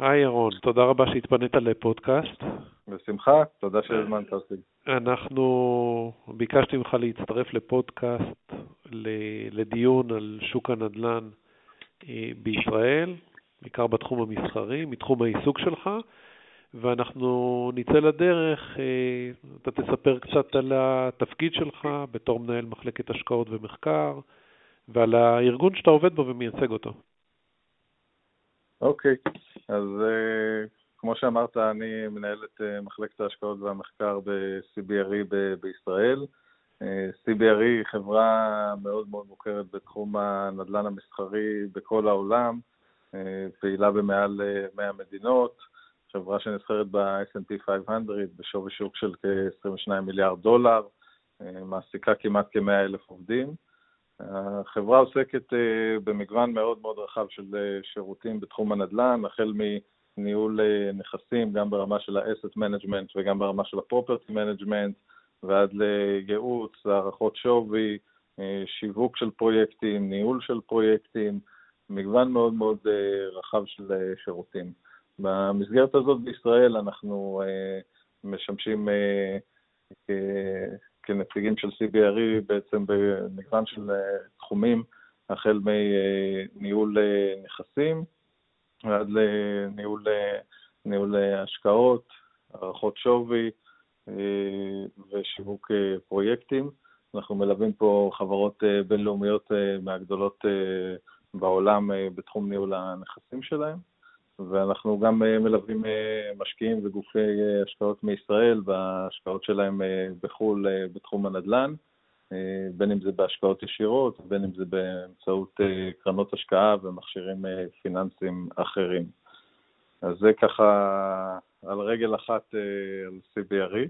היי ירון, תודה רבה שהתפנית לפודקאסט. בשמחה, תודה שהזמנת אותי. אנחנו, ביקשתי ממך להצטרף לפודקאסט לדיון על שוק הנדל"ן אה, בישראל, בעיקר בתחום המסחרי, מתחום העיסוק שלך, ואנחנו נצא לדרך, אה, אתה תספר קצת על התפקיד שלך בתור מנהל מחלקת השקעות ומחקר, ועל הארגון שאתה עובד בו ומייצג אותו. אוקיי. אז uh, כמו שאמרת, אני מנהל את uh, מחלקת ההשקעות והמחקר ב-CBRE בישראל. Uh, CBRE היא חברה מאוד מאוד מוכרת בתחום הנדל"ן המסחרי בכל העולם, פעילה במעל uh, 100 מדינות, חברה שנסחרת ב-S&P 500 בשווי שוק של כ-22 מיליארד דולר, מעסיקה כמעט כ-100 אלף עובדים. החברה עוסקת אה, במגוון מאוד מאוד רחב של אה, שירותים בתחום הנדל"ן, החל מניהול אה, נכסים, גם ברמה של ה-asset management וגם ברמה של ה-property management, ועד לייעוץ, הערכות שווי, שיווק של פרויקטים, ניהול של פרויקטים, מגוון מאוד מאוד רחב של שירותים. במסגרת הזאת בישראל אנחנו משמשים כנציגים של CBRE בעצם במגוון של אה, תחומים, החל מניהול אה, נכסים ועד לניהול ניהול השקעות, הערכות שווי אה, ושיווק פרויקטים. אנחנו מלווים פה חברות בינלאומיות מהגדולות בעולם בתחום ניהול הנכסים שלהם. ואנחנו גם אה, מלווים אה, משקיעים וגופי אה, השקעות מישראל בהשקעות שלהם בחו"ל בתחום הנדל"ן, בין אם זה בהשקעות ישירות, בין אם זה באמצעות קרנות השקעה ומכשירים פיננסיים אחרים. אז זה ככה על רגל אחת על CBRE.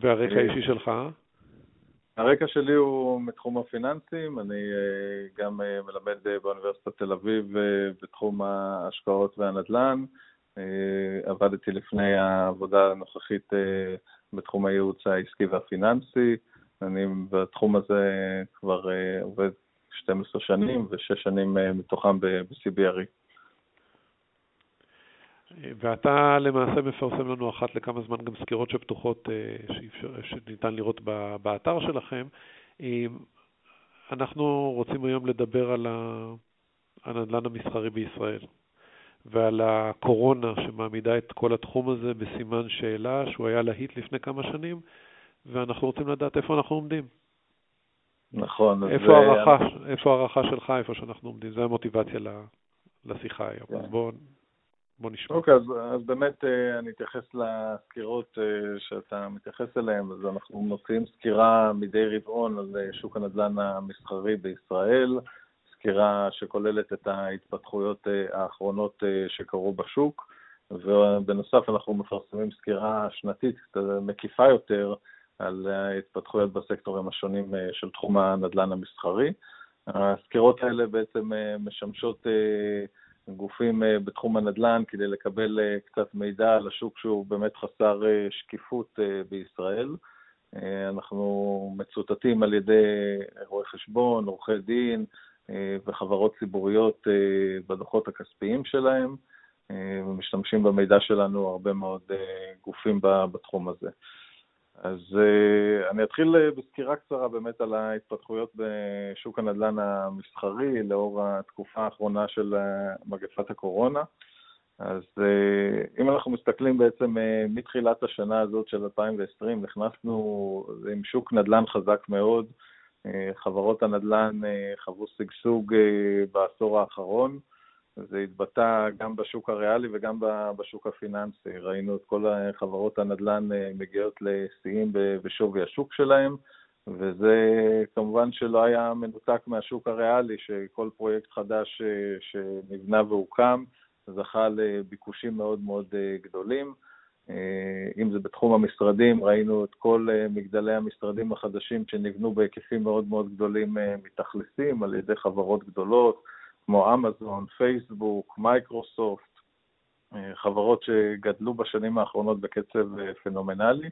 והרקע האישי שלך? הרקע שלי הוא מתחום הפיננסים, אני אה, גם אה, מלמד אה, באוניברסיטת תל אביב בתחום ההשקעות והנדל"ן. עבדתי לפני העבודה הנוכחית בתחום הייעוץ העסקי והפיננסי. אני בתחום הזה כבר עובד 12 שנים, ושש שנים מתוכם ב-CBRE. ואתה למעשה מפרסם לנו אחת לכמה זמן גם סקירות שפתוחות אה, שניתן לראות באתר שלכם. אנחנו רוצים היום לדבר על הנדל"ן המסחרי בישראל ועל הקורונה שמעמידה את כל התחום הזה בסימן שאלה שהוא היה להיט לפני כמה שנים, ואנחנו רוצים לדעת איפה אנחנו עומדים. נכון. איפה הערכה, איפה הערכה שלך, איפה שאנחנו עומדים? זו המוטיבציה לשיחה היום. כן. אז בואו בוא נשמע. אוקיי, okay, אז, אז באמת אה, אני אתייחס לסקירות אה, שאתה מתייחס אליהן. אז אנחנו מוציאים סקירה מדי רבעון על אה, שוק הנדל"ן המסחרי בישראל, סקירה שכוללת את ההתפתחויות האחרונות שקרו בשוק, ובנוסף אנחנו מפרסמים סקירה שנתית מקיפה יותר על ההתפתחויות בסקטורים השונים של תחום הנדל"ן המסחרי. הסקירות האלה בעצם משמשות גופים אה, בתחום הנדל"ן כדי לקבל אה, קצת מידע על השוק שהוא באמת חסר אה, שקיפות בישראל. אנחנו מצוטטים על ידי רואי חשבון, עורכי דין וחברות ציבוריות בדוחות הכספיים שלהם, ומשתמשים במידע שלנו הרבה מאוד גופים בתחום הזה. אז uh, אני אתחיל uh, בסקירה קצרה באמת על ההתפתחויות בשוק הנדל"ן המסחרי לאור התקופה האחרונה של uh, מגפת הקורונה. אז אם אנחנו מסתכלים בעצם מתחילת השנה הזאת של 2020, נכנסנו עם שוק נדל"ן חזק מאוד. חברות הנדל"ן חוו שגשוג בעשור האחרון. זה התבטא גם בשוק הריאלי וגם בשוק הפיננסי. ראינו את כל חברות הנדל"ן אה, מגיעות לשיאים בשווי השוק שלהם, וזה כמובן שלא היה מנותק מהשוק הריאלי, שכל פרויקט חדש אה, שנבנה והוקם זכה לביקושים מאוד מאוד אה, גדולים. אם זה בתחום המשרדים, ראינו את כל מגדלי המשרדים החדשים שנבנו בהיקפים מאוד מאוד גדולים מתאכלסים על ידי חברות גדולות, כמו אמזון, פייסבוק, מייקרוסופט, אה, חברות שגדלו בשנים האחרונות בקצב אה, פנומנלי.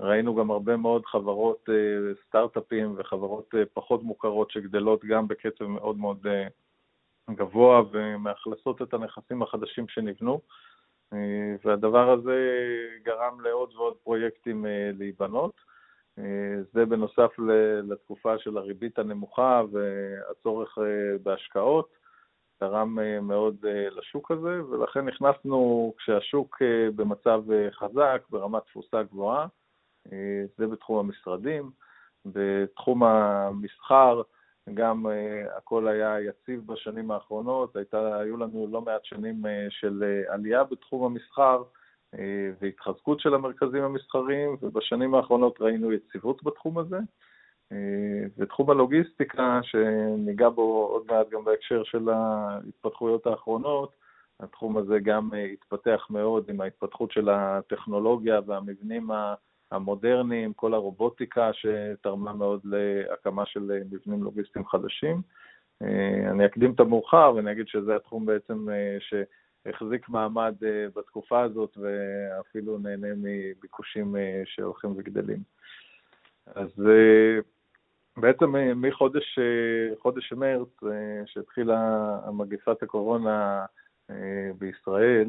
ראינו גם הרבה מאוד חברות אה, סטארט-אפים וחברות פחות מוכרות שגדלות גם בקצב מאוד מאוד גבוה ומאכלסות את הנכסים החדשים שנבנו, והדבר הזה גרם לעוד ועוד פרויקטים להיבנות. זה בנוסף לתקופה של הריבית הנמוכה והצורך בהשקעות. תרם אה, מאוד אה, לשוק הזה, ולכן נכנסנו כשהשוק אה, במצב חזק, ברמת תפוסה גבוהה, זה בתחום המשרדים. בתחום המסחר, גם הכל היה יציב בשנים האחרונות, הייתה, היו לנו לא מעט שנים של עלייה בתחום המסחר והתחזקות של המרכזים המסחריים, ובשנים האחרונות ראינו יציבות בתחום הזה. ותחום הלוגיסטיקה, שניגע בו עוד מעט גם בהקשר של ההתפתחויות האחרונות, התחום הזה גם התפתח מאוד עם ההתפתחות של הטכנולוגיה והמבנים המודרניים, כל הרובוטיקה שתרמה מאוד להקמה של מבנים לוגיסטיים חדשים. אני אקדים את המאוחר ואני אגיד שזה התחום בעצם שהחזיק מעמד בתקופה הזאת ואפילו נהנה מביקושים שהולכים וגדלים. אז בעצם אה, מחודש אה, חודש מרץ, אה, שהתחילה המגפת הקורונה בישראל,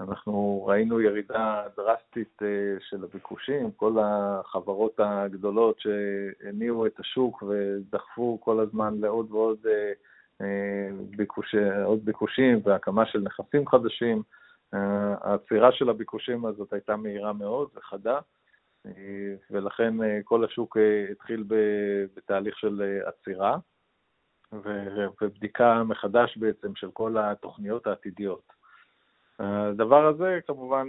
אנחנו ראינו ירידה דרסטית של הביקושים, כל החברות הגדולות שהניעו את השוק ודחפו כל הזמן לעוד ועוד ביקוש, עוד ביקושים והקמה של נכסים חדשים. העצירה של הביקושים הזאת הייתה מהירה מאוד וחדה. ולכן אה, כל השוק אה, התחיל בתהליך של אה, עצירה ובדיקה מחדש בעצם של כל התוכניות העתידיות. הדבר הזה כמובן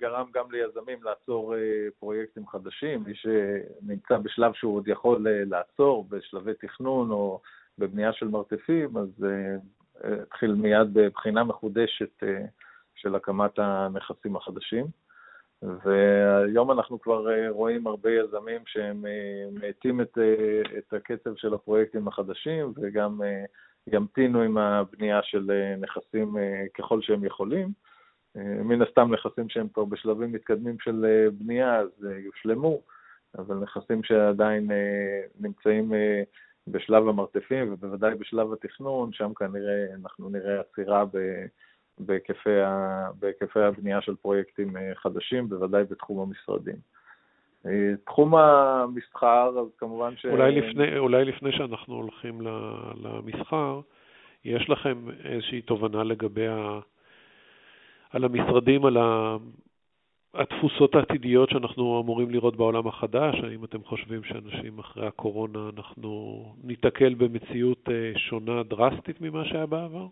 גרם גם ליזמים לעצור פרויקטים חדשים, מי שנמצא בשלב שהוא עוד יכול לעצור בשלבי תכנון או בבנייה של מרתפים, אז התחיל מיד בבחינה מחודשת של הקמת הנכסים החדשים. והיום אנחנו כבר אה, רואים הרבה יזמים שהם אה, מאטים את, אה, את הקצב של הפרויקטים החדשים וגם ימתינו עם הבנייה של נכסים ככל שהם יכולים. מן הסתם נכסים שהם כבר בשלבים מתקדמים של בנייה אז יושלמו, אבל נכסים שעדיין נמצאים בשלב המרתפים ובוודאי בשלב התכנון, שם כנראה אנחנו נראה עצירה בהיקפי הבנייה של פרויקטים אה, חדשים, בוודאי בתחום המשרדים. אה, תחום המסחר, אז כמובן ש... אולי לפני, אולי לפני שאנחנו הולכים למסחר, יש לכם איזושהי תובנה לגבי ה... על המשרדים, על ה... התפוסות העתידיות שאנחנו אמורים לראות בעולם החדש? האם אתם חושבים שאנשים אחרי הקורונה אנחנו ניתקל במציאות אה, שונה דרסטית ממה שהיה בעבר?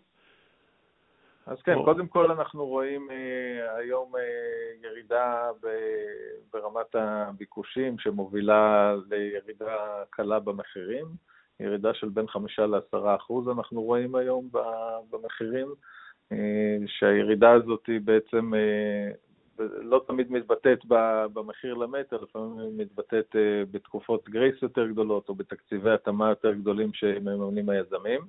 אז כן, או... קודם כל אנחנו רואים אה, היום אה, ירידה ב, ברמת הביקושים שמובילה לירידה קלה במחירים, ירידה של בין חמישה לעשרה אחוז אנחנו רואים היום במחירים, אה, שהירידה הזאת היא בעצם אה, לא תמיד מתבטאת במחיר למטר, לפעמים היא מתבטאת אה, בתקופות גרייס יותר גדולות או בתקציבי התאמה יותר גדולים שמממנים היזמים.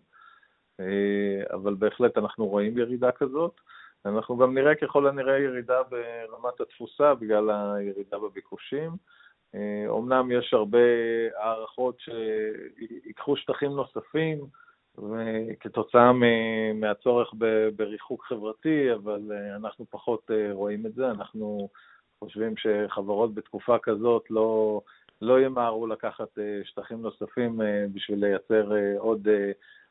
אה, אבל בהחלט אנחנו רואים ירידה כזאת. אנחנו גם נראה ככל הנראה ירידה ברמת התפוסה בגלל הירידה בביקושים. אומנם אה, יש הרבה הערכות שיקחו שטחים נוספים כתוצאה מהצורך בריחוק חברתי, אבל אה, אנחנו פחות רואים את זה. אנחנו חושבים שחברות בתקופה כזאת לא, לא ימהרו לקחת שטחים נוספים בשביל לייצר עוד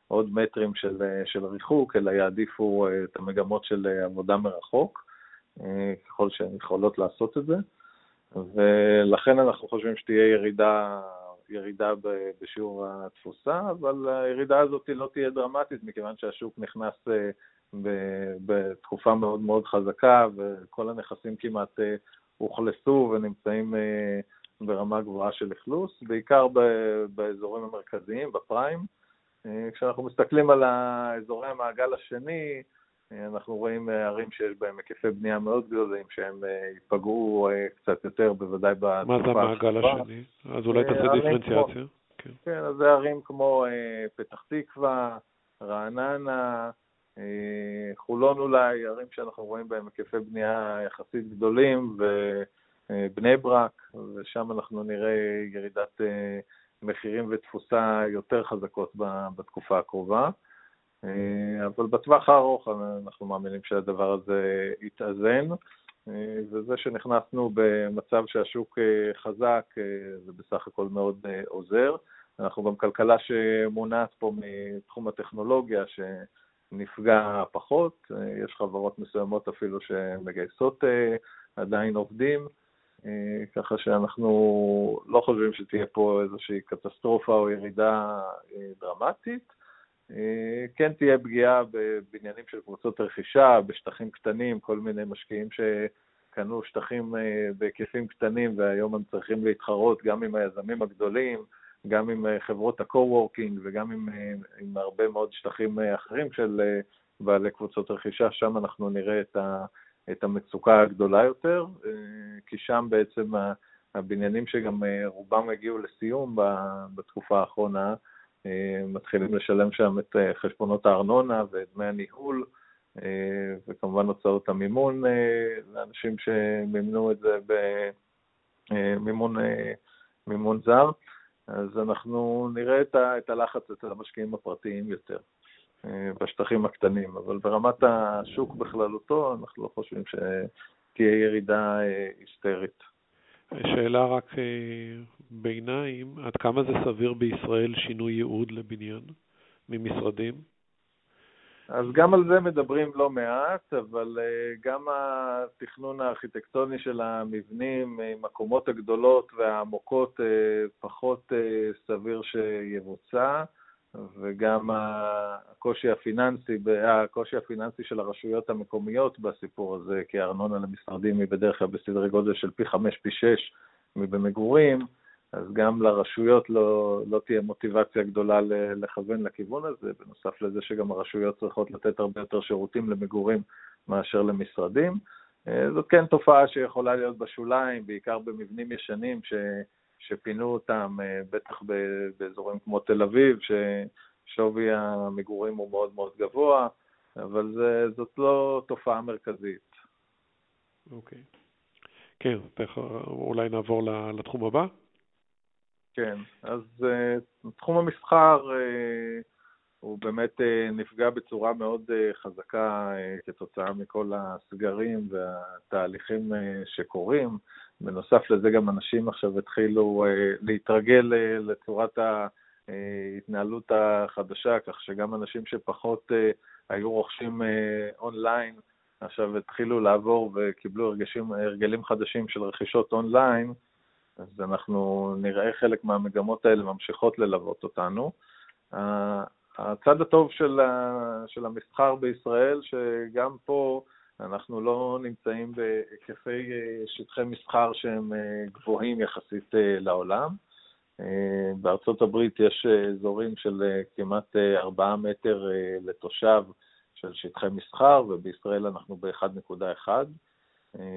עוד מטרים של, של ריחוק, אלא יעדיפו אה, את המגמות של אה, עבודה מרחוק, אה, ככל שהן יכולות לעשות את זה, ולכן אנחנו חושבים שתהיה ירידה, ירידה בשיעור התפוסה, אבל הירידה הזאת לא תהיה דרמטית, מכיוון שהשוק נכנס בתקופה מאוד מאוד חזקה, וכל הנכסים כמעט אוכלסו ונמצאים ברמה גבוהה של אכלוס, בעיקר באזורים המרכזיים, בפריים. אה, כשאנחנו מסתכלים על אזורי המעגל השני, אה, אנחנו רואים אה, ערים שיש בהם היקפי בנייה מאוד גדולים, שהם ייפגעו קצת יותר, בוודאי בתקופה מה זה המעגל השני? אז אולי תעשה דיפרנציאציה. כן. כן, אז זה ערים כמו פתח תקווה, רעננה, חולון אולי, ערים שאנחנו רואים בהם היקפי בנייה יחסית גדולים, ובני ברק, ושם אנחנו נראה ירידת מחירים ותפוסה יותר חזקות בתקופה הקרובה. אבל בטווח הארוך אנחנו מאמינים שהדבר הזה יתאזן, וזה שנכנסנו במצב שהשוק חזק, זה בסך הכל מאוד עוזר. אנחנו גם כלכלה שמונעת פה מתחום הטכנולוגיה, שנפגע פחות, יש חברות מסוימות אפילו שמגייסות עדיין עובדים, ככה שאנחנו לא חושבים שתהיה פה איזושהי קטסטרופה או ירידה דרמטית. כן תהיה פגיעה בבניינים של קבוצות רכישה, בשטחים קטנים, כל מיני משקיעים שקנו שטחים בהיקפים קטנים והיום הם צריכים להתחרות גם עם היזמים הגדולים, גם עם חברות ה-co-working וגם עם, עם הרבה מאוד שטחים אחרים של בעלי קבוצות רכישה, שם אנחנו נראה את, ה, את המצוקה הגדולה יותר, כי שם בעצם הבניינים שגם רובם הגיעו לסיום בתקופה האחרונה, מתחילים לשלם שם את חשבונות הארנונה ואת דמי הניהול, וכמובן הוצאות המימון לאנשים שמימנו את זה במימון זר. אז אנחנו נראה את הלחץ אצל המשקיעים הפרטיים יותר, בשטחים הקטנים, אבל ברמת השוק בכללותו, אנחנו לא חושבים שתהיה ירידה היסטרית. שאלה רק ביניים, עד כמה זה סביר בישראל שינוי ייעוד לבניין ממשרדים? אז גם על זה מדברים לא מעט, אבל גם התכנון הארכיטקטוני של המבנים עם הקומות הגדולות והעמוקות פחות סביר שיבוצע, וגם הקושי הפיננסי, הקושי הפיננסי של הרשויות המקומיות בסיפור הזה, כי הארנונה למשרדים היא בדרך כלל בסדרי גודל של פי חמש, פי שש מבמגורים, אז גם לרשויות לא, לא תהיה מוטיבציה גדולה לכוון לכיוון הזה, בנוסף לזה שגם הרשויות צריכות לתת הרבה יותר שירותים למגורים מאשר למשרדים. זאת כן תופעה שיכולה להיות בשוליים, בעיקר במבנים ישנים ש, שפינו אותם, בטח באזורים כמו תל אביב, ששווי המגורים הוא מאוד מאוד גבוה, אבל זה, זאת לא תופעה מרכזית. אוקיי. Okay. כן, אולי נעבור לתחום הבא? כן, אז uh, תחום המסחר uh, הוא באמת uh, נפגע בצורה מאוד חזקה כתוצאה מכל הסגרים והתהליכים שקורים. בנוסף לזה גם אנשים עכשיו התחילו להתרגל לצורת ההתנהלות החדשה, כך שגם אנשים שפחות היו רוכשים אונליין, עכשיו התחילו לעבור וקיבלו הרגשים, הרגלים חדשים של רכישות אונליין, אז אנחנו נראה חלק מהמגמות האלה ממשיכות ללוות אותנו. הצד הטוב של, של המסחר בישראל, שגם פה אנחנו לא נמצאים בהיקפי שטחי מסחר שהם גבוהים יחסית לעולם. בארצות הברית יש אזורים של כמעט 4 מטר לתושב של שטחי מסחר, ובישראל אנחנו ב-1.1.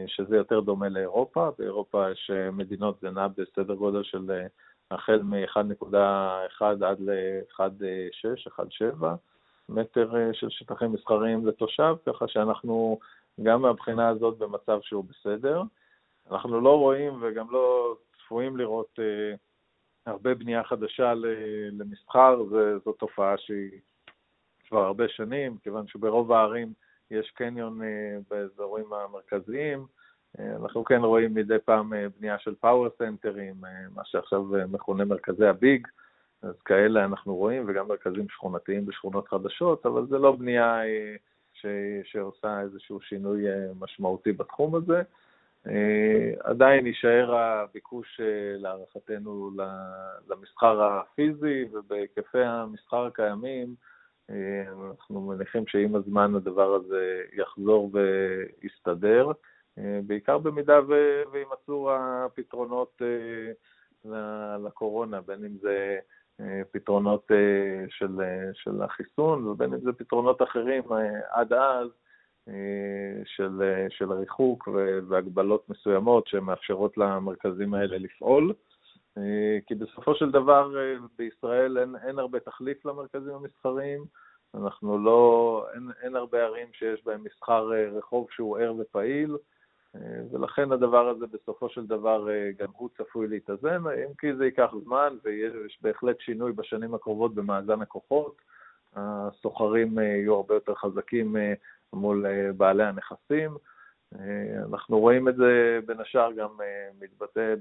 שזה יותר דומה לאירופה. באירופה יש מדינות, זה נע בסדר גודל של החל מ-1.1 עד ל-1.6, 1.7 מטר של שטחים מסחריים לתושב, ככה שאנחנו גם מהבחינה הזאת במצב שהוא בסדר. אנחנו לא רואים וגם לא צפויים לראות הרבה בנייה חדשה למסחר, זו תופעה שהיא כבר הרבה שנים, כיוון שברוב הערים יש קניון אה, באזורים המרכזיים. אה, אנחנו כן רואים מדי פעם אה, בנייה של פאוור סנטרים, מה שעכשיו מכונה מרכזי הביג, אז כאלה אנחנו רואים, וגם מרכזים שכונתיים בשכונות חדשות, אבל זה לא בנייה ש... שעושה איזשהו שינוי משמעותי בתחום הזה. עדיין יישאר הביקוש להערכתנו למסחר הפיזי, ובהיקפי המסחר הקיימים, אנחנו מניחים שעם הזמן הדבר הזה יחזור ויסתדר, בעיקר במידה וימצאו הפתרונות אה, לקורונה, בין אם זה אה, פתרונות אה, של, של החיסון ובין אם זה פתרונות אחרים עד אז של, של ריחוק והגבלות מסוימות שמאפשרות למרכזים האלה לפעול. כי בסופו של דבר בישראל אין, אין הרבה תחליף למרכזים המסחריים, אנחנו לא, אין, אין הרבה ערים שיש בהם מסחר רחוב שהוא ער ופעיל, ולכן הדבר הזה בסופו של דבר גם הוא צפוי להתאזן, אם כי זה ייקח זמן ויש בהחלט שינוי בשנים הקרובות במאזן הכוחות, הסוחרים יהיו הרבה יותר חזקים מול בעלי הנכסים. אנחנו רואים את זה בין השאר גם מתבטא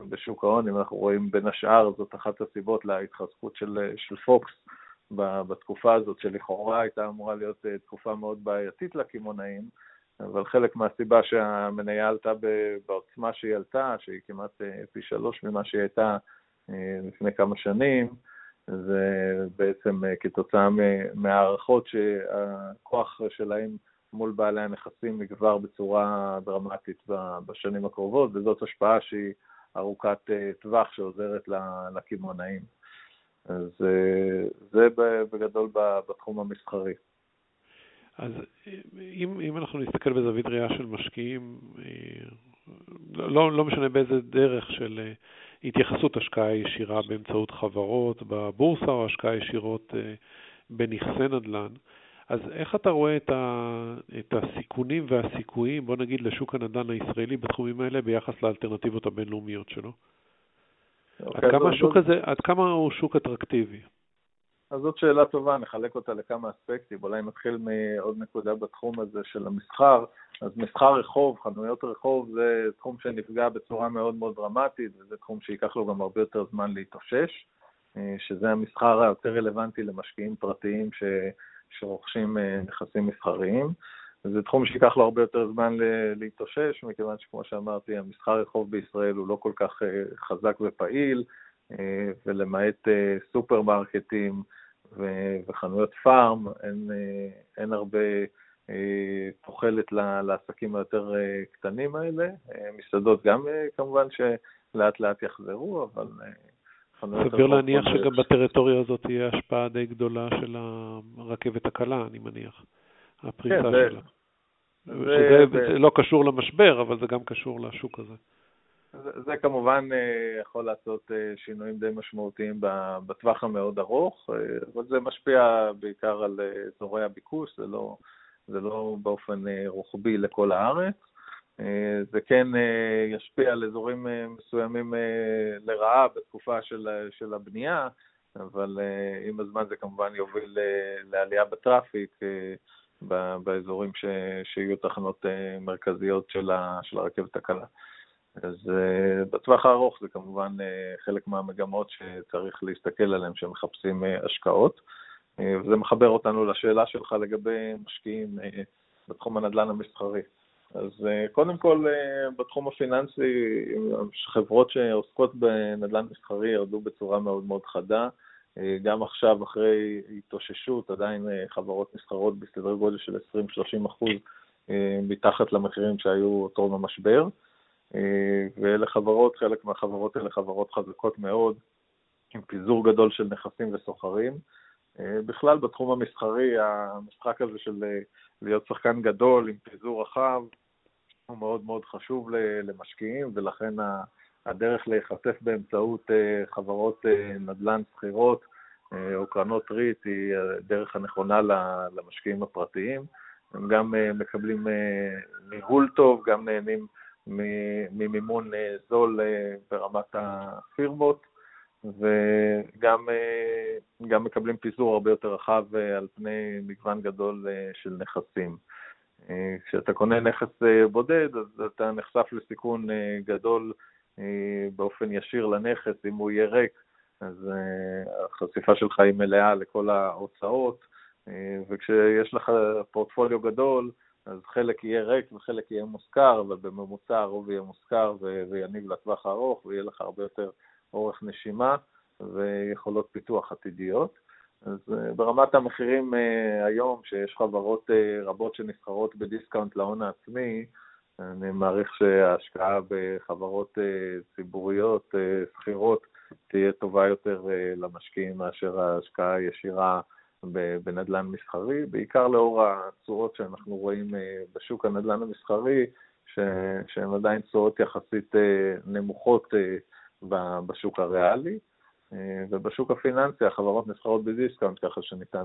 בשוק ההון, אם אנחנו רואים בין השאר, זאת אחת הסיבות להתחזקות של, של פוקס בתקופה הזאת, שלכאורה הייתה אמורה להיות תקופה מאוד בעייתית לקמעונאים, אבל חלק מהסיבה שהמניה עלתה בעוצמה שהיא עלתה, שהיא כמעט אה, פי שלוש ממה שהיא הייתה אה, לפני כמה שנים, זה בעצם אה, כתוצאה מהערכות שהכוח שלהם מול בעלי הנכסים יגבר בצורה דרמטית בשנים הקרובות, וזאת השפעה שהיא ארוכת טווח שעוזרת לקמעונאים. אז זה בגדול בתחום המסחרי. אז אם, אם אנחנו נסתכל בזווית ראייה של משקיעים, אה, לא, לא משנה באיזה דרך של אה, התייחסות השקעה ישירה באמצעות חברות בבורסה או השקעה ישירות אה, בנכסי נדל"ן, אז איך אתה רואה את, ה, את הסיכונים והסיכויים, בוא נגיד, לשוק הנדל"ן הישראלי בתחומים האלה ביחס לאלטרנטיבות הבינלאומיות שלו? Okay, אוקיי, עד, כמה השוק הזה, עד כמה הוא שוק אטרקטיבי? אז זאת שאלה טובה, נחלק אותה לכמה אספקטים. אולי נתחיל מעוד נקודה בתחום הזה של המסחר. אז מסחר רחוב, חנויות רחוב, זה תחום שנפגע בצורה מאוד מאוד דרמטית, וזה תחום שייקח לו גם הרבה יותר זמן להתאושש, אה, שזה המסחר היותר רלוונטי למשקיעים פרטיים ש... שרוכשים אה, נכסים מסחריים. זה תחום שייקח לו הרבה יותר זמן להתאושש, מכיוון שכמו שאמרתי, המסחר רחוב בישראל הוא לא כל כך אה, חזק ופעיל, ולמעט סופרמרקטים, וחנויות פארם, אין, אה, אין הרבה אה, תוחלת לעסקים היותר אה, קטנים האלה. מסעדות גם כמובן שלאט לאט יחזרו, אבל... סביר להניח שגם בטריטוריה הזאת תהיה השפעה די גדולה של הרכבת הקלה, אני מניח, הפריסה כן, שלה. זה, שזה זה... לא קשור למשבר, אבל זה גם קשור לשוק הזה. זה, זה כמובן אה, יכול לעשות אה, שינויים די משמעותיים בטווח המאוד ארוך, אה, אבל זה משפיע בעיקר על אזורי הביקוש, זה לא, זה לא באופן רוחבי לכל הארץ. זה כן ישפיע על אזורים מסוימים לרעה בתקופה של, של הבנייה, אבל עם הזמן זה כמובן יוביל לעלייה בטראפיק באזורים ש, שיהיו תחנות מרכזיות של, של הרכבת הקלה. אז בטווח הארוך זה כמובן חלק מהמגמות שצריך להסתכל עליהן כשמחפשים השקעות. וזה מחבר אותנו לשאלה שלך לגבי משקיעים בתחום הנדל"ן המסחרי. אז uh, קודם כל, uh, בתחום הפיננסי, חברות שעוסקות בנדל"ן מסחרי ירדו בצורה מאוד מאוד חדה. Uh, גם עכשיו, אחרי התאוששות, עדיין חברות נסחרות בסדרי גודל של 20-30 אחוז מתחת למחירים שהיו טרום המשבר. אה, ואלה חברות, חלק מהחברות האלה חברות חזקות מאוד, עם פיזור גדול של נכסים וסוחרים. אה, בכלל, בתחום המסחרי, המשחק הזה של אה, להיות שחקן גדול עם פיזור רחב, הוא מאוד מאוד חשוב למשקיעים, ולכן הדרך להיחשף באמצעות חברות נדל"ן שכירות או קרנות ריט היא הדרך הנכונה למשקיעים הפרטיים. הם גם מקבלים ניהול טוב, גם נהנים ממימון אה, זול אה, ברמת הפירמות, וגם אה, מקבלים פיזור הרבה יותר רחב על פני מגוון גדול של נכסים. כשאתה קונה נכס בודד, אז אתה נחשף לסיכון גדול באופן ישיר לנכס, אם הוא יהיה ריק, אז החשיפה שלך היא מלאה לכל ההוצאות, וכשיש לך פורטפוליו גדול, אז חלק יהיה ריק וחלק יהיה מושכר, אבל בממוצע הרוב יהיה מושכר ויניב לטווח הארוך, ויהיה לך הרבה יותר אורך נשימה ויכולות פיתוח עתידיות. אז אה, ברמת המחירים אה, היום, שיש חברות אה, רבות שנסחרות בדיסקאונט להון העצמי, אני מעריך שההשקעה בחברות ציבוריות, סחירות, תהיה טובה יותר למשקיעים מאשר ההשקעה הישירה בנדל"ן מסחרי, בעיקר לאור התשואות שאנחנו רואים בשוק הנדל"ן המסחרי, שהן עדיין תשואות יחסית נמוכות בשוק הריאלי. ובשוק הפיננסי החברות נסחרות בדיסקאונט, ככה שניתן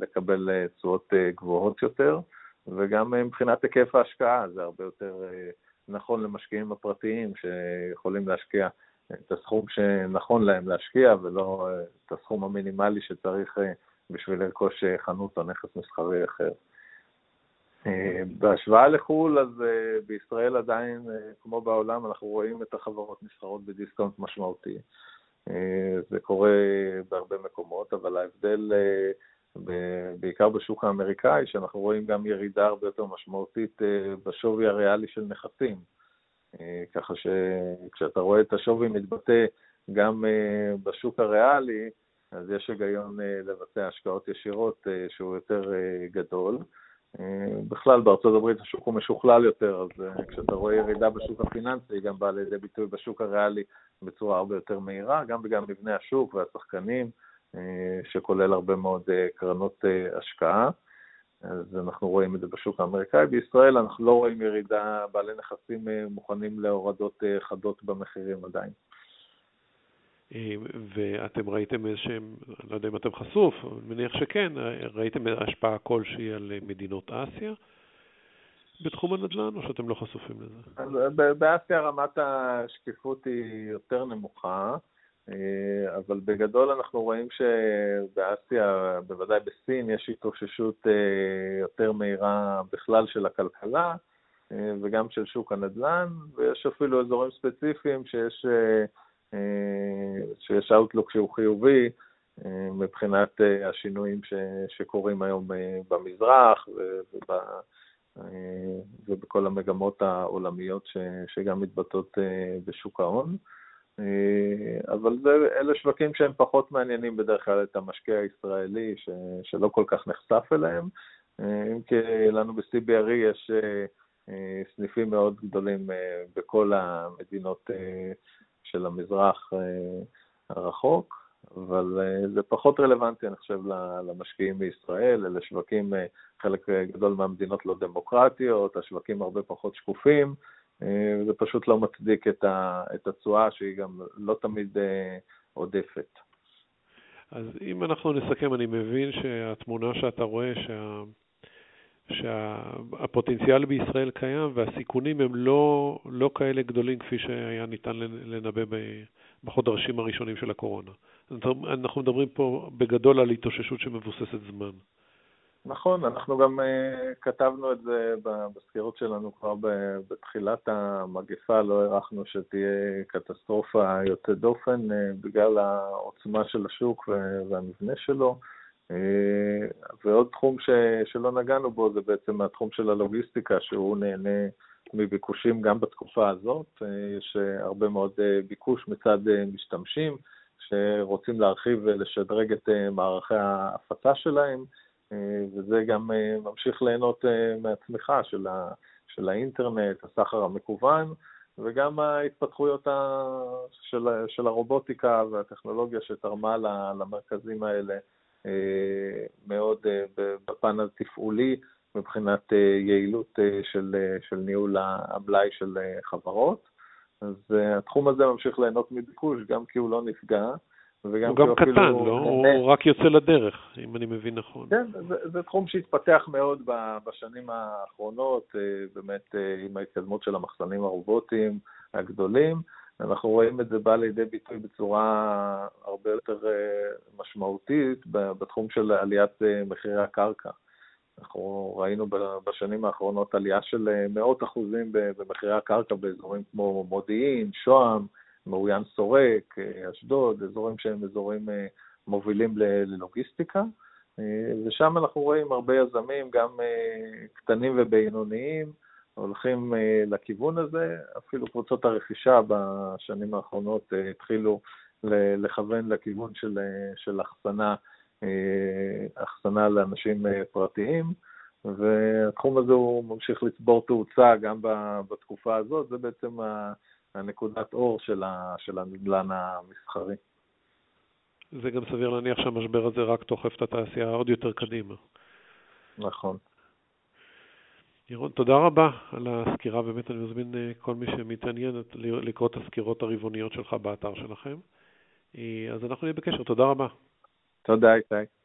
לקבל תשואות גבוהות יותר, וגם מבחינת היקף ההשקעה זה הרבה יותר נכון למשקיעים הפרטיים שיכולים להשקיע את הסכום שנכון להם להשקיע ולא את הסכום המינימלי שצריך בשביל לרכוש חנות או נכס מסחרי אחר. בהשוואה לחו"ל, אז בישראל עדיין, כמו בעולם, אנחנו רואים את החברות נסחרות בדיסקאונט משמעותי. זה קורה בהרבה מקומות, אבל ההבדל בעיקר בשוק האמריקאי, שאנחנו רואים גם ירידה הרבה יותר משמעותית אה, בשווי הריאלי של נכסים. אה, ככה שכשאתה רואה את השווי מתבטא גם אה, בשוק הריאלי, אז יש היגיון לבצע השקעות ישירות שהוא יותר גדול. בכלל, בארצות הברית השוק הוא משוכלל יותר, אז כשאתה רואה ירידה בשוק הפיננסי, היא גם באה לידי ביטוי בשוק הריאלי בצורה הרבה יותר מהירה, גם בגלל מבנה השוק והשחקנים. אה, שכולל הרבה מאוד אה, קרנות אה, השקעה. אז אנחנו רואים את זה בשוק האמריקאי. בישראל אנחנו לא רואים ירידה, בעלי נכסים מוכנים להורדות חדות במחירים עדיין. ואתם ראיתם איזשהם, לא יודע אם אתם חשוף, אני מניח שכן, ראיתם השפעה כלשהי על מדינות אסיה בתחום הנדל"ן, או שאתם לא חשופים לזה? באסיה רמת השקיפות היא יותר נמוכה. אה, אבל בגדול אנחנו רואים שבאסיה, בוודאי בסין, יש התאוששות אה, יותר מהירה בכלל של הכלכלה אה, וגם של שוק הנדל"ן, ויש אפילו אזורים ספציפיים שיש, שיש אאוטלוק שהוא חיובי מבחינת השינויים ש, שקורים היום במזרח וב, ובכל המגמות העולמיות ש, שגם מתבטאות בשוק ההון. אה, אבל זה, אלה שווקים שהם פחות מעניינים בדרך כלל את המשקיע הישראלי, ש, שלא כל כך נחשף אליהם. אה, אם כי לנו ב-CBRE יש אה, סניפים מאוד גדולים בכל המדינות המזרח הרחוק, אבל זה פחות רלוונטי, אני חושב, למשקיעים בישראל. אלה שווקים, חלק גדול מהמדינות לא דמוקרטיות, השווקים הרבה פחות שקופים. אה, זה פשוט לא מצדיק את התשואה שהיא גם לא תמיד אה, עודפת. אז אם אנחנו נסכם, אני מבין שהתמונה שאתה רואה, שה... שהפוטנציאל בישראל קיים והסיכונים הם לא, לא כאלה גדולים כפי שהיה ניתן לנבא בחודשים הראשונים של הקורונה. אנחנו מדברים פה בגדול על התאוששות שמבוססת זמן. נכון, אנחנו גם uh, כתבנו את זה בסקירות שלנו כבר בתחילת המגפה, לא הערכנו שתהיה קטסטרופה יוצאת דופן uh, בגלל העוצמה של השוק והמבנה שלו. Uh, ועוד תחום ש, שלא נגענו בו זה בעצם התחום של הלוגיסטיקה, שהוא נהנה מביקושים גם בתקופה הזאת. Uh, יש הרבה מאוד ביקוש מצד משתמשים שרוצים להרחיב ולשדרג את מערכי ההפצה שלהם. אה, וזה גם אה, ממשיך ליהנות אה, מהצמיחה של, ה, של האינטרנט, הסחר המקוון, וגם ההתפתחויות של, של הרובוטיקה והטכנולוגיה שתרמה למרכזים האלה מאוד בפן התפעולי, מבחינת יעילות של, של ניהול המלאי של חברות. אז התחום הזה ממשיך ליהנות מביקוש, גם כי הוא לא נפגע, הוא גם קטן. לא? הוא רק יוצא לדרך, אם אני מבין נכון. כן, זה, זה תחום שהתפתח מאוד בשנים האחרונות, אה, באמת אה, עם ההתקדמות של המחסנים הרובוטיים הגדולים. אנחנו רואים את זה בא לידי ביטוי בצורה הרבה יותר אה, משמעותית בתחום של עליית מחירי הקרקע. אנחנו ראינו בשנים האחרונות עלייה של מאות אחוזים במחירי הקרקע באזורים כמו מודיעין, שוהם, מאוין סורק, אה, אשדוד, אזורים שהם אזורים אה, מובילים ללוגיסטיקה. אה, ושם אנחנו רואים הרבה יזמים, גם קטנים ובינוניים, הולכים לכיוון הזה. אפילו קבוצות הרכישה בשנים האחרונות התחילו לכוון לכיוון של, של אחסנה, אחסנה לאנשים פרטיים, והתחום הזה הוא ממשיך לצבור תאוצה גם בתקופה הזאת. זה בעצם הנקודת אור של, ה, של הנדל"ן המסחרי. זה גם סביר להניח שהמשבר הזה רק דוחף את התעשייה עוד יותר קדימה. נכון. ירון, תודה רבה על הסקירה, באמת אני מזמין אה, כל מי שמתעניין לקרוא את הסקירות הרבעוניות שלך באתר שלכם. אה, אז אנחנו נהיה בקשר, תודה רבה. תודה, איתי.